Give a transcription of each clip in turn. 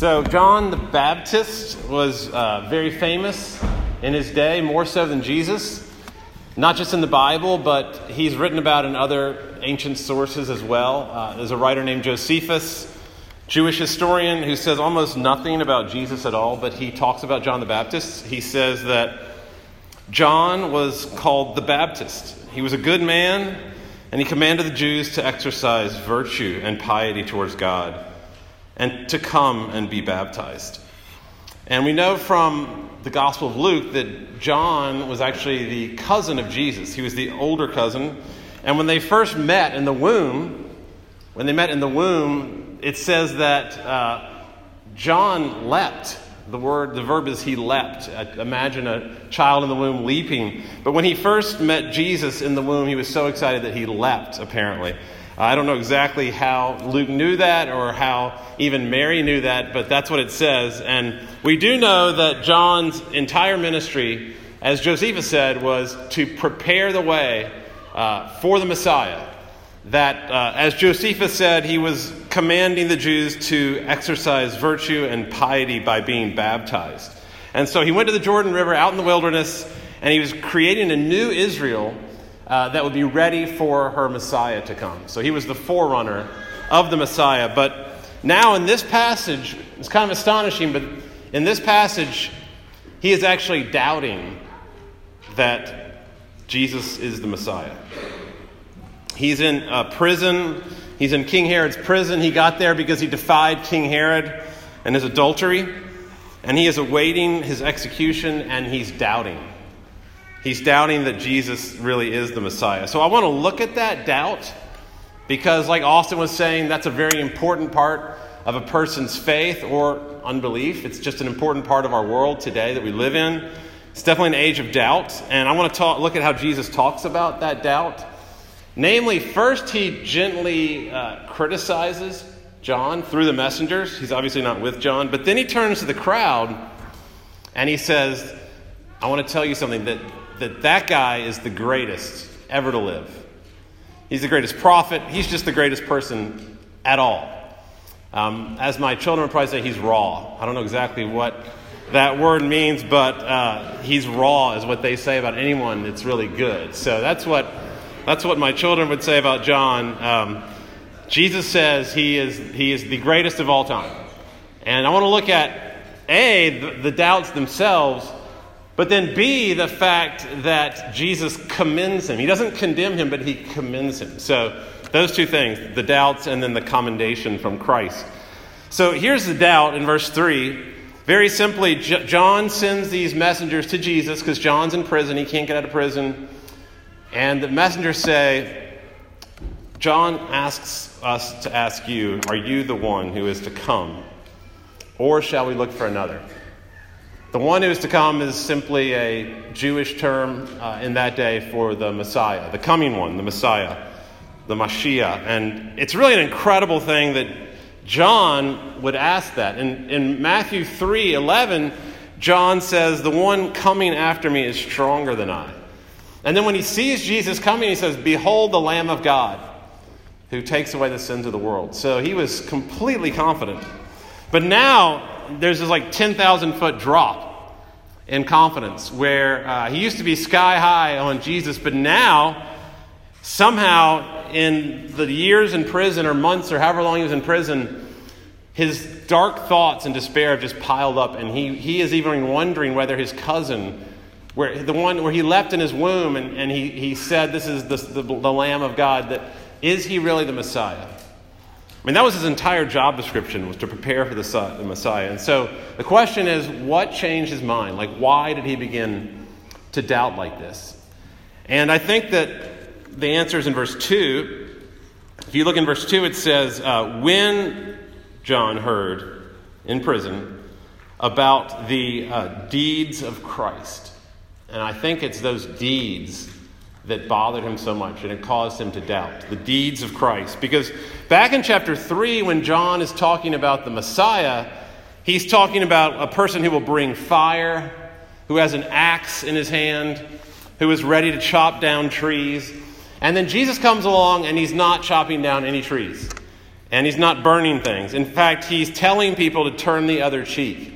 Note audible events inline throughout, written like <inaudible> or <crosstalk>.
So, John the Baptist was uh, very famous in his day, more so than Jesus. Not just in the Bible, but he's written about in other ancient sources as well. Uh, there's a writer named Josephus, Jewish historian, who says almost nothing about Jesus at all, but he talks about John the Baptist. He says that John was called the Baptist. He was a good man, and he commanded the Jews to exercise virtue and piety towards God and to come and be baptized. And we know from the Gospel of Luke that John was actually the cousin of Jesus. He was the older cousin. And when they first met in the womb, when they met in the womb, it says that uh, John leapt. The word, the verb is he leapt. Imagine a child in the womb leaping. But when he first met Jesus in the womb, he was so excited that he leapt, apparently. I don't know exactly how Luke knew that or how even Mary knew that, but that's what it says. And we do know that John's entire ministry, as Josephus said, was to prepare the way uh, for the Messiah. That, uh, as Josephus said, he was commanding the Jews to exercise virtue and piety by being baptized. And so he went to the Jordan River out in the wilderness, and he was creating a new Israel uh, that would be ready for her Messiah to come. So he was the forerunner of the Messiah. But now in this passage, it's kind of astonishing, but in this passage, he is actually doubting that Jesus is the Messiah. He's in a prison. He's in King Herod's prison. He got there because he defied King Herod and his adultery. And he is awaiting his execution and he's doubting. He's doubting that Jesus really is the Messiah. So I want to look at that doubt because, like Austin was saying, that's a very important part of a person's faith or unbelief. It's just an important part of our world today that we live in. It's definitely an age of doubt. And I want to talk, look at how Jesus talks about that doubt. Namely, first, he gently uh, criticizes John through the messengers. He's obviously not with John. But then he turns to the crowd and he says, I want to tell you something that that that guy is the greatest ever to live. He's the greatest prophet. He's just the greatest person at all. Um, as my children would probably say, he's raw. I don't know exactly what that word means, but uh, he's raw is what they say about anyone that's really good. So that's what that's what my children would say about John. Um, Jesus says he is he is the greatest of all time, and I want to look at a the, the doubts themselves but then, B, the fact that Jesus commends him. He doesn't condemn him, but he commends him. So, those two things the doubts and then the commendation from Christ. So, here's the doubt in verse 3. Very simply, John sends these messengers to Jesus because John's in prison. He can't get out of prison. And the messengers say, John asks us to ask you, Are you the one who is to come? Or shall we look for another? The one who is to come is simply a Jewish term uh, in that day for the Messiah, the coming one, the Messiah, the Mashiach. And it's really an incredible thing that John would ask that. In, in Matthew 3 11, John says, The one coming after me is stronger than I. And then when he sees Jesus coming, he says, Behold the Lamb of God who takes away the sins of the world. So he was completely confident. But now there's this like 10,000 foot drop in confidence where uh, he used to be sky high on Jesus, but now, somehow, in the years in prison or months or however long he was in prison, his dark thoughts and despair have just piled up, and he, he is even wondering whether his cousin, where, the one where he left in his womb and, and he, he said, This is the, the, the Lamb of God, that is he really the Messiah? I mean, that was his entire job description, was to prepare for the Messiah. And so the question is, what changed his mind? Like, why did he begin to doubt like this? And I think that the answer is in verse 2. If you look in verse 2, it says, uh, When John heard in prison about the uh, deeds of Christ, and I think it's those deeds that bothered him so much and it caused him to doubt the deeds of Christ. Because back in chapter 3, when John is talking about the Messiah, he's talking about a person who will bring fire, who has an axe in his hand, who is ready to chop down trees. And then Jesus comes along and he's not chopping down any trees. And he's not burning things. In fact, he's telling people to turn the other cheek.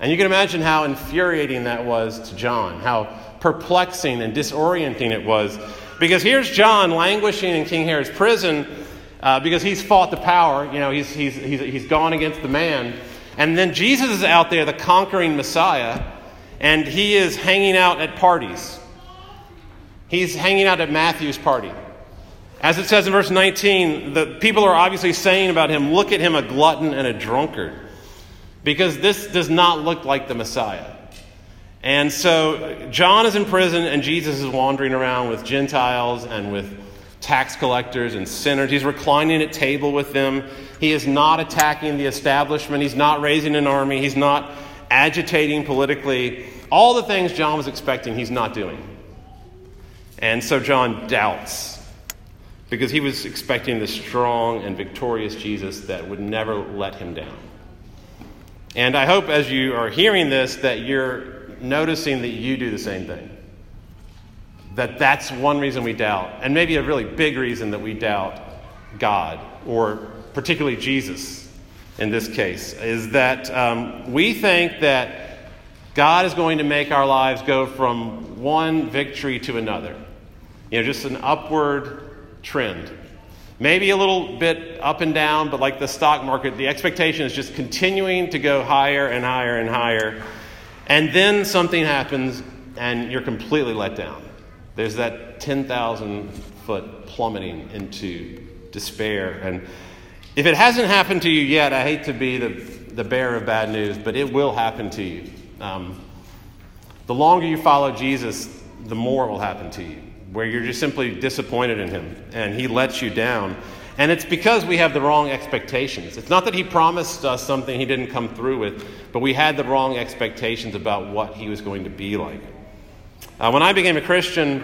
And you can imagine how infuriating that was to John, how perplexing and disorienting it was. Because here's John languishing in King Herod's prison uh, because he's fought the power, you know, he's, he's, he's, he's gone against the man. And then Jesus is out there, the conquering Messiah, and he is hanging out at parties. He's hanging out at Matthew's party. As it says in verse 19, the people are obviously saying about him, look at him, a glutton and a drunkard. Because this does not look like the Messiah. And so John is in prison, and Jesus is wandering around with Gentiles and with tax collectors and sinners. He's reclining at table with them. He is not attacking the establishment. He's not raising an army. He's not agitating politically. All the things John was expecting, he's not doing. And so John doubts because he was expecting the strong and victorious Jesus that would never let him down. And I hope as you are hearing this that you're noticing that you do the same thing. That that's one reason we doubt, and maybe a really big reason that we doubt God, or particularly Jesus in this case, is that um, we think that God is going to make our lives go from one victory to another. You know, just an upward trend. Maybe a little bit up and down, but like the stock market, the expectation is just continuing to go higher and higher and higher. And then something happens and you're completely let down. There's that 10,000 foot plummeting into despair. And if it hasn't happened to you yet, I hate to be the, the bearer of bad news, but it will happen to you. Um, the longer you follow Jesus, the more will happen to you where you're just simply disappointed in him and he lets you down. And it's because we have the wrong expectations. It's not that he promised us something he didn't come through with, but we had the wrong expectations about what he was going to be like. Uh, when I became a Christian,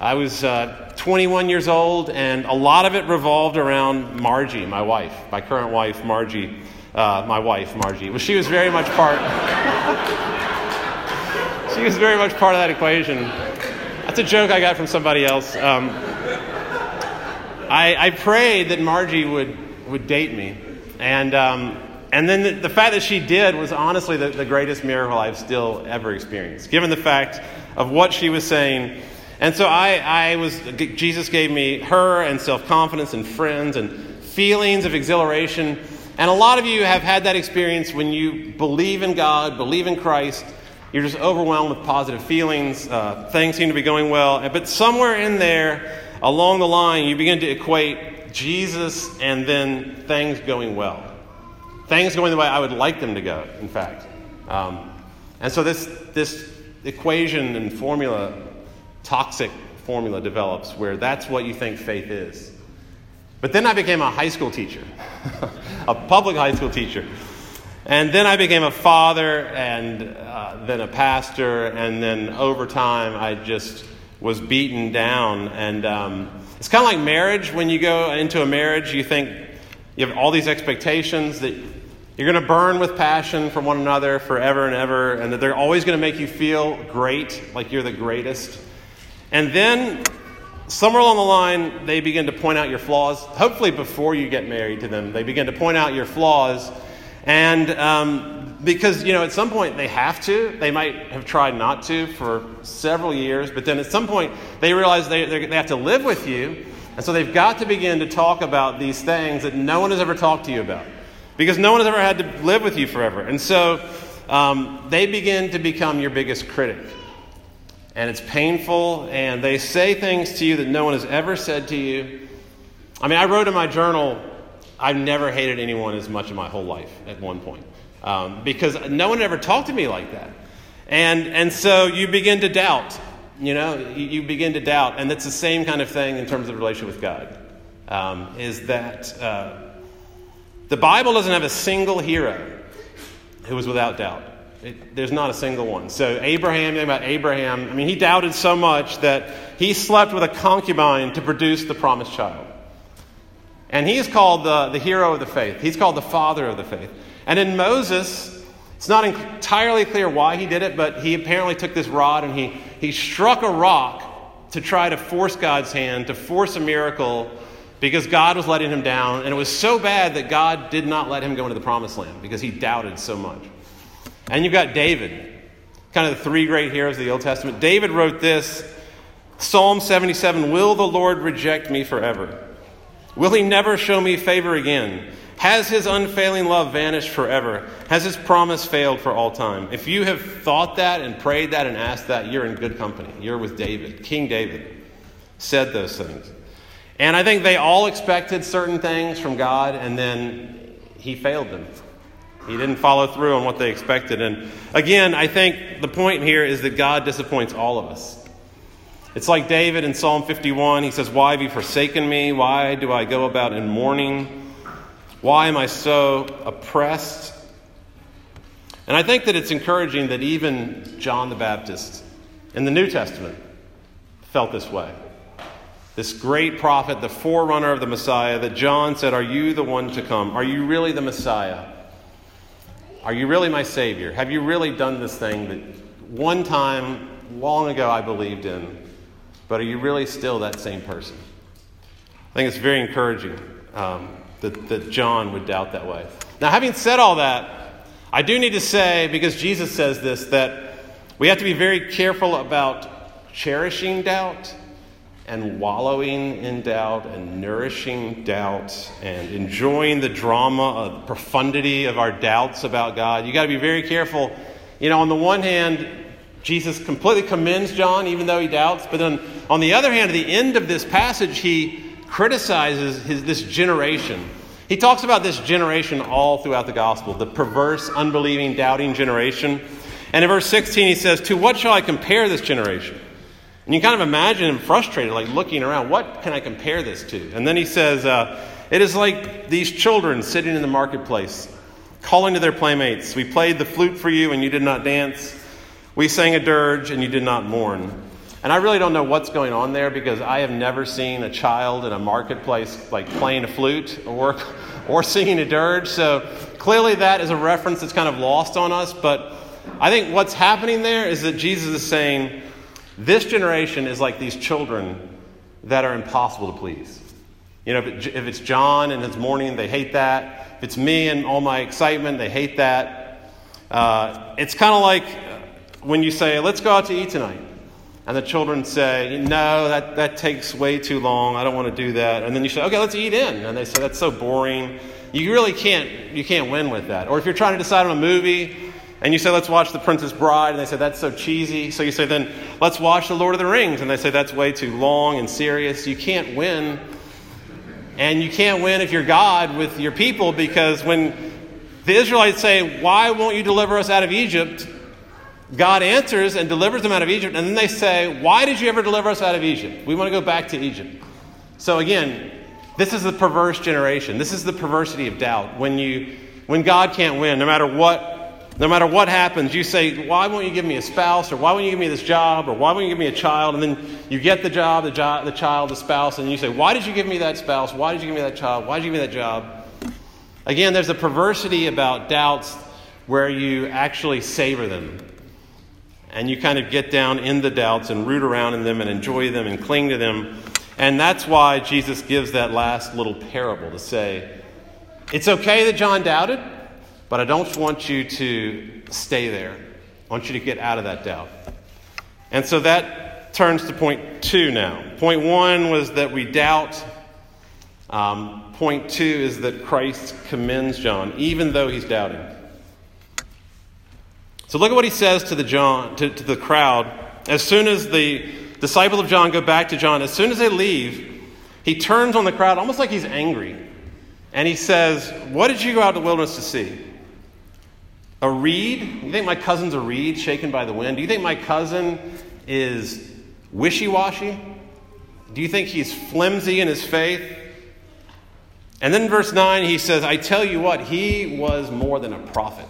I was uh, 21 years old, and a lot of it revolved around Margie, my wife, my current wife, Margie, uh, my wife, Margie. Well, she was very much part. <laughs> she was very much part of that equation. That's a joke I got from somebody else. Um, I, I, prayed that Margie would, would date me. And, um, and then the, the, fact that she did was honestly the, the greatest miracle I've still ever experienced, given the fact of what she was saying. And so I, I was, Jesus gave me her and self confidence and friends and feelings of exhilaration. And a lot of you have had that experience when you believe in God, believe in Christ, you're just overwhelmed with positive feelings. Uh, things seem to be going well. But somewhere in there, along the line, you begin to equate Jesus and then things going well. Things going the way I would like them to go, in fact. Um, and so this, this equation and formula, toxic formula, develops where that's what you think faith is. But then I became a high school teacher, <laughs> a public high school teacher. And then I became a father and uh, then a pastor, and then over time I just was beaten down. And um, it's kind of like marriage. When you go into a marriage, you think you have all these expectations that you're going to burn with passion for one another forever and ever, and that they're always going to make you feel great, like you're the greatest. And then somewhere along the line, they begin to point out your flaws. Hopefully, before you get married to them, they begin to point out your flaws and um, because, you know, at some point they have to, they might have tried not to for several years, but then at some point they realize they, they have to live with you. And so they've got to begin to talk about these things that no one has ever talked to you about because no one has ever had to live with you forever. And so um, they begin to become your biggest critic. And it's painful, and they say things to you that no one has ever said to you. I mean, I wrote in my journal I've never hated anyone as much in my whole life at one point um, because no one ever talked to me like that. And, and so you begin to doubt, you know, you, begin to doubt. And it's the same kind of thing in terms of relationship with God, um, is that uh, the Bible doesn't have a single hero who was without doubt. It, there's not a single one. So, Abraham, think about Abraham, I mean, he doubted so much that he slept with a concubine to produce the promised child. And he is called the, the hero of the faith. He's called the father of the faith. And in Moses, it's not entirely clear why he did it, but he apparently took this rod and he, he struck a rock to try to force God's hand, to force a miracle because God was letting him down, and it was so bad that God did not let him go into the promised land because he doubted so much. And you've got David, kind of the three great heroes of the Old Testament. David wrote this Psalm 77 Will the Lord reject me forever? Will he never show me favor again? Has his unfailing love vanished forever? Has his promise failed for all time? If you have thought that and prayed that and asked that, you're in good company. You're with David. King David said those things. And I think they all expected certain things from God, and then he failed them. He didn't follow through on what they expected. And again, I think the point here is that God disappoints all of us. It's like David in Psalm 51. He says, Why have you forsaken me? Why do I go about in mourning? Why am I so oppressed? And I think that it's encouraging that even John the Baptist in the New Testament felt this way this great prophet, the forerunner of the Messiah, that John said, Are you the one to come? Are you really the Messiah? Are you really my Savior? Have you really done this thing that one time, long ago, I believed in? But are you really still that same person? I think it's very encouraging um, that, that John would doubt that way. Now, having said all that, I do need to say, because Jesus says this, that we have to be very careful about cherishing doubt and wallowing in doubt and nourishing doubt and enjoying the drama of the profundity of our doubts about God. You got to be very careful. You know, on the one hand, Jesus completely commends John, even though he doubts. But then, on the other hand, at the end of this passage, he criticizes his, this generation. He talks about this generation all throughout the gospel the perverse, unbelieving, doubting generation. And in verse 16, he says, To what shall I compare this generation? And you kind of imagine him frustrated, like looking around. What can I compare this to? And then he says, uh, It is like these children sitting in the marketplace, calling to their playmates. We played the flute for you, and you did not dance. We sang a dirge, and you did not mourn. And I really don't know what's going on there because I have never seen a child in a marketplace like playing a flute or, <laughs> or singing a dirge. So clearly that is a reference that's kind of lost on us. But I think what's happening there is that Jesus is saying, this generation is like these children that are impossible to please. You know, if, it, if it's John and his mourning, they hate that. If it's me and all my excitement, they hate that. Uh, it's kind of like when you say, let's go out to eat tonight. And the children say, no, that, that takes way too long. I don't want to do that. And then you say, okay, let's eat in. And they say, that's so boring. You really can't, you can't win with that. Or if you're trying to decide on a movie, and you say, let's watch The Princess Bride, and they say, that's so cheesy. So you say, then let's watch The Lord of the Rings, and they say, that's way too long and serious. You can't win. And you can't win if you're God with your people because when the Israelites say, why won't you deliver us out of Egypt? God answers and delivers them out of Egypt, and then they say, why did you ever deliver us out of Egypt? We want to go back to Egypt. So again, this is the perverse generation. This is the perversity of doubt. When you when God can't win, no matter what no matter what happens, you say, Why won't you give me a spouse? Or why won't you give me this job? Or why won't you give me a child? And then you get the job, the, the child, the spouse, and you say, Why did you give me that spouse? Why did you give me that child? Why did you give me that job? Again, there's a perversity about doubts where you actually savor them. And you kind of get down in the doubts and root around in them and enjoy them and cling to them. And that's why Jesus gives that last little parable to say, It's okay that John doubted. But I don't want you to stay there. I want you to get out of that doubt. And so that turns to point two now. Point one was that we doubt. Um, point two is that Christ commends John, even though he's doubting. So look at what he says to the John to, to the crowd. As soon as the disciples of John go back to John, as soon as they leave, he turns on the crowd almost like he's angry. And he says, What did you go out to the wilderness to see? A reed? You think my cousin's a reed shaken by the wind? Do you think my cousin is wishy washy? Do you think he's flimsy in his faith? And then verse 9, he says, I tell you what, he was more than a prophet.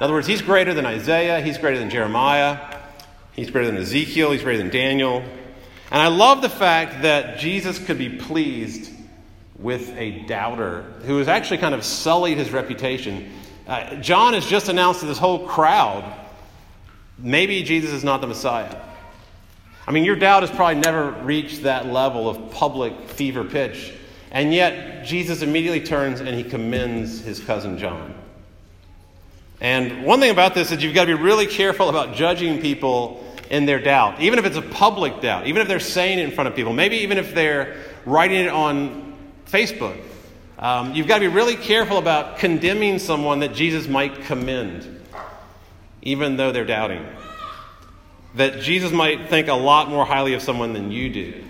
In other words, he's greater than Isaiah, he's greater than Jeremiah, he's greater than Ezekiel, he's greater than Daniel. And I love the fact that Jesus could be pleased with a doubter who has actually kind of sullied his reputation uh, John has just announced to this whole crowd maybe Jesus is not the Messiah. I mean, your doubt has probably never reached that level of public fever pitch. And yet, Jesus immediately turns and he commends his cousin John. And one thing about this is you've got to be really careful about judging people in their doubt, even if it's a public doubt, even if they're saying it in front of people, maybe even if they're writing it on Facebook. Um, you've got to be really careful about condemning someone that Jesus might commend, even though they're doubting. That Jesus might think a lot more highly of someone than you do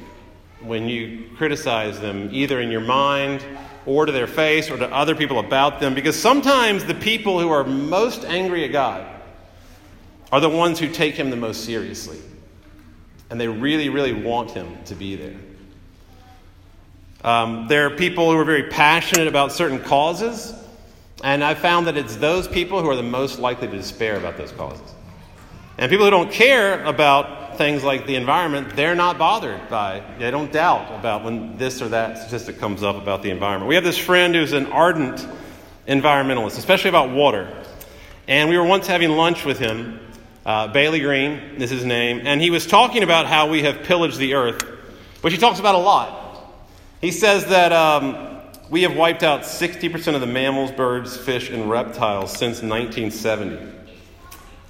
when you criticize them, either in your mind or to their face or to other people about them. Because sometimes the people who are most angry at God are the ones who take him the most seriously. And they really, really want him to be there. Um, there are people who are very passionate about certain causes, and I've found that it's those people who are the most likely to despair about those causes. And people who don't care about things like the environment, they're not bothered by, they don't doubt about when this or that statistic comes up about the environment. We have this friend who's an ardent environmentalist, especially about water. And we were once having lunch with him. Uh, Bailey Green is his name. And he was talking about how we have pillaged the earth, which he talks about a lot. He says that um, we have wiped out 60% of the mammals, birds, fish, and reptiles since 1970.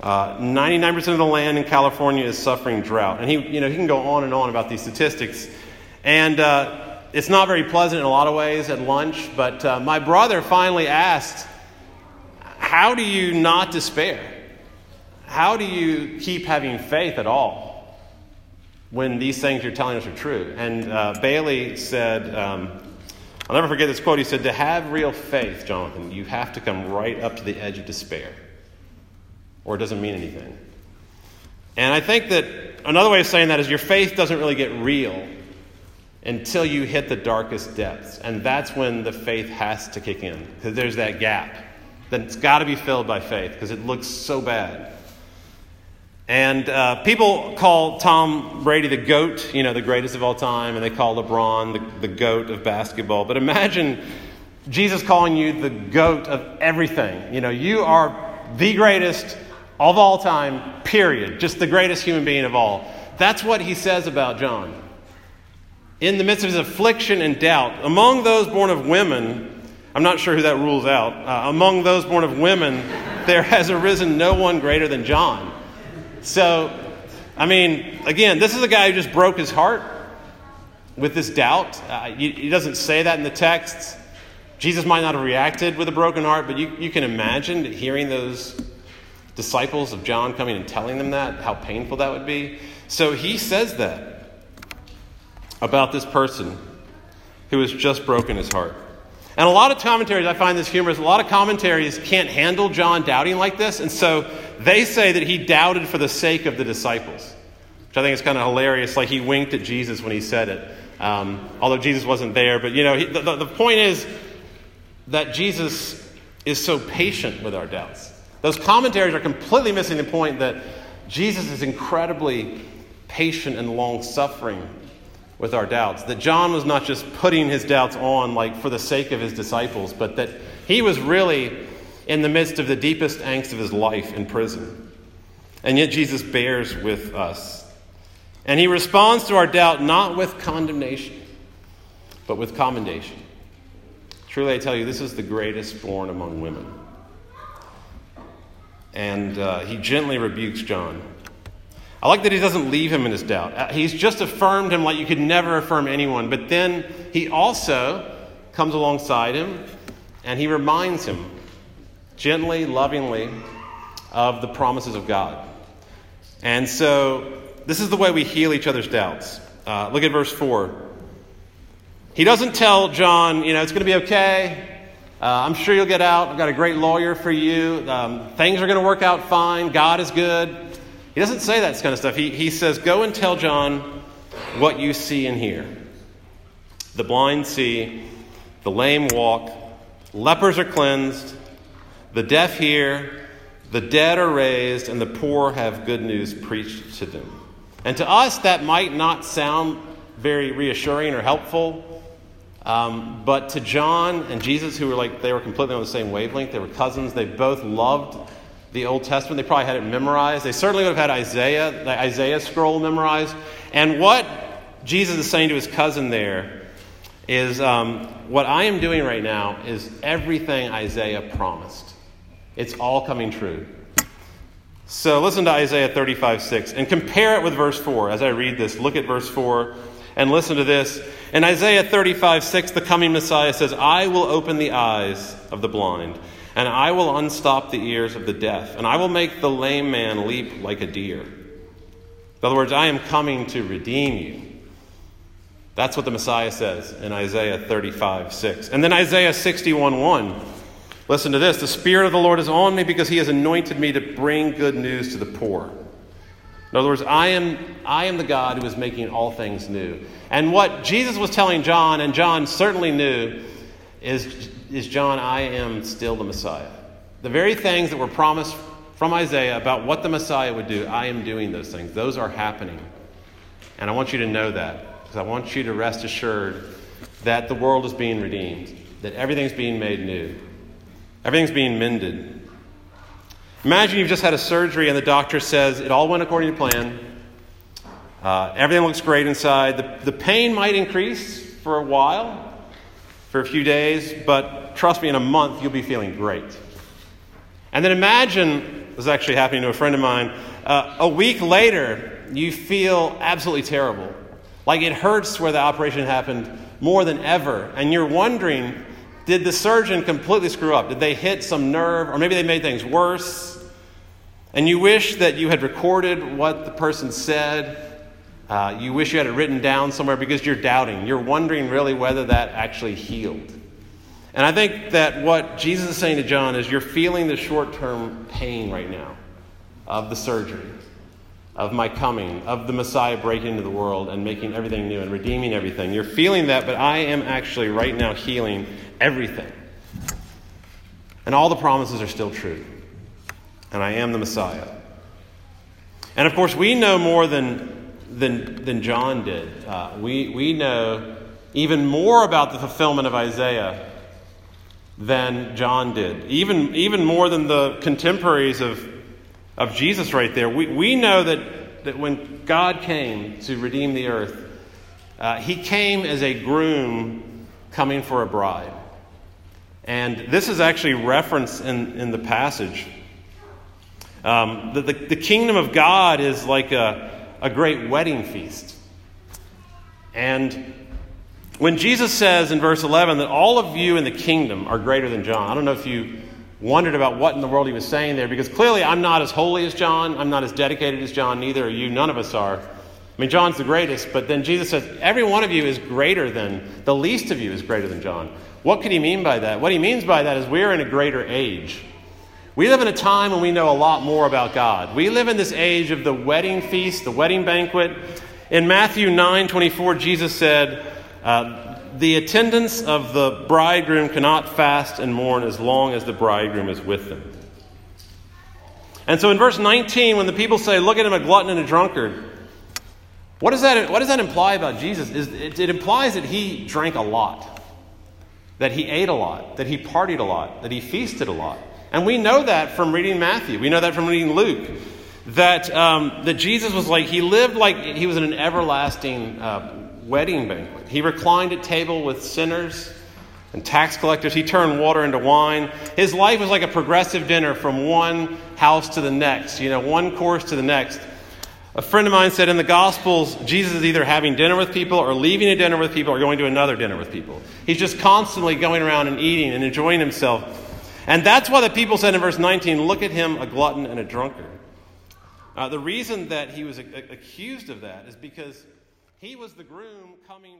Uh, 99% of the land in California is suffering drought. And he, you know, he can go on and on about these statistics. And uh, it's not very pleasant in a lot of ways at lunch, but uh, my brother finally asked, How do you not despair? How do you keep having faith at all? when these things you're telling us are true. And uh, Bailey said, um, I'll never forget this quote. He said, To have real faith, Jonathan, you have to come right up to the edge of despair, or it doesn't mean anything. And I think that another way of saying that is your faith doesn't really get real until you hit the darkest depths. And that's when the faith has to kick in, because there's that gap. Then it's got to be filled by faith, because it looks so bad. And uh, people call Tom Brady the GOAT, you know, the greatest of all time, and they call LeBron the, the GOAT of basketball. But imagine Jesus calling you the GOAT of everything. You know, you are the greatest of all time, period. Just the greatest human being of all. That's what he says about John. In the midst of his affliction and doubt, among those born of women, I'm not sure who that rules out, uh, among those born of women, <laughs> there has arisen no one greater than John. So, I mean, again, this is a guy who just broke his heart with this doubt. Uh, he, he, doesn't say that in the text. Jesus might not have reacted with a broken heart, but you, you can imagine hearing those disciples of John coming and telling them that, how painful that would be. So he says that about this person who has just broken his heart. And a lot of commentaries, I find this humorous, a lot of commentaries can't handle John doubting like this, and so they say that he doubted for the sake of the disciples, which I think is kind of hilarious. Like he winked at Jesus when he said it, um, although Jesus wasn't there. But you know, he, the, the point is that Jesus is so patient with our doubts. Those commentaries are completely missing the point that Jesus is incredibly patient and long suffering with our doubts. That John was not just putting his doubts on like for the sake of his disciples, but that he was really in the midst of the deepest angst of his life in prison. And yet Jesus bears with us. And he responds to our doubt not with condemnation, but with commendation. Truly, I tell you, this is the greatest born among women. And uh, he gently rebukes John. I like that he doesn't leave him in his doubt. Uh, he's just affirmed him like you could never affirm anyone. But then he also comes alongside him and he reminds him gently, lovingly, of the promises of God. And so, this is the way we heal each other's doubts. Uh, look at verse 4. He doesn't tell John, you know, it's going to be okay. Uh, I'm sure you'll get out. I've got a great lawyer for you. Um, things are going to work out fine. God is good. He doesn't say that kind of stuff. He, he says, Go and tell John what you see and hear. The blind see, the lame walk, lepers are cleansed, the deaf hear, the dead are raised, and the poor have good news preached to them. And to us, that might not sound very reassuring or helpful. Um, but to John and Jesus, who were like, they were completely on the same wavelength, they were cousins, they both loved the Old Testament. They probably had it memorized. They certainly would have had Isaiah, the Isaiah scroll memorized. And what Jesus is saying to his cousin there is um, what I am doing right now is everything Isaiah promised. It's all coming true. So listen to Isaiah 35 6 and compare it with verse 4. As I read this, look at verse 4 and listen to this. In Isaiah 35 6, the coming Messiah says, I will open the eyes of the blind, and I will unstop the ears of the deaf, and I will make the lame man leap like a deer. In other words, I am coming to redeem you. That's what the Messiah says in Isaiah 35 6. And then Isaiah 61 1. Listen to this The Spirit of the Lord is on me because he has anointed me to bring good news to the poor. In other words, I am, I am the God who is making all things new. And what Jesus was telling John, and John certainly knew, is, is John, I am still the Messiah. The very things that were promised from Isaiah about what the Messiah would do, I am doing those things. Those are happening. And I want you to know that because I want you to rest assured that the world is being redeemed, that everything's being made new. Everything's being mended. Imagine you've just had a surgery and the doctor says it all went according to plan. Uh, everything looks great inside. The, the pain might increase for a while, for a few days, but trust me, in a month you'll be feeling great. And then imagine, this is actually happening to a friend of mine, uh, a week later you feel absolutely terrible. Like it hurts where the operation happened more than ever, and you're wondering did the surgeon completely screw up? Did they hit some nerve? Or maybe they made things worse? And you wish that you had recorded what the person said. Uh, you wish you had it written down somewhere because you're doubting. You're wondering really whether that actually healed. And I think that what Jesus is saying to John is you're feeling the short term pain right now of the surgery, of my coming, of the Messiah breaking into the world and making everything new and redeeming everything. You're feeling that, but I am actually right now healing everything. And all the promises are still true. And I am the Messiah. And of course, we know more than, than, than John did. Uh, we, we know even more about the fulfillment of Isaiah than John did, even, even more than the contemporaries of, of Jesus right there. We, we know that, that when God came to redeem the earth, uh, he came as a groom coming for a bride. And this is actually referenced in, in the passage. Um, the, the, the, kingdom of God is like a, a great wedding feast. And when Jesus says in verse 11 that all of you in the kingdom are greater than John, I don't know if you wondered about what in the world he was saying there, because clearly I'm not as holy as John, I'm not as dedicated as John, neither are you, none of us are. I mean, John's the greatest, but then Jesus says, every one of you is greater than, the least of you is greater than John. What could he mean by that? What he means by that is we're in a greater age. We live in a time when we know a lot more about God. We live in this age of the wedding feast, the wedding banquet. In Matthew 9 24, Jesus said, uh, The attendants of the bridegroom cannot fast and mourn as long as the bridegroom is with them. And so in verse 19, when the people say, Look at him, a glutton and a drunkard, what does that, what does that imply about Jesus? It, it implies that he drank a lot that he ate a lot, that he partied a lot, that he feasted a lot. And we know that from reading Matthew. We know that from reading Luke. That, um, that Jesus was like, he lived like he was in an everlasting uh, wedding banquet. He reclined at table with sinners and tax collectors. He turned water into wine. His life was like a progressive dinner from one house to the next, you know, one course to the next. A friend of mine said in the Gospels, Jesus is either having dinner with people or leaving a dinner with people or going to another dinner with people. He's just constantly going around and eating and enjoying himself. And that's why the people said in verse 19, Look at him, a glutton and a drunkard. Uh, the reason that he was a- accused of that is because he was the groom coming.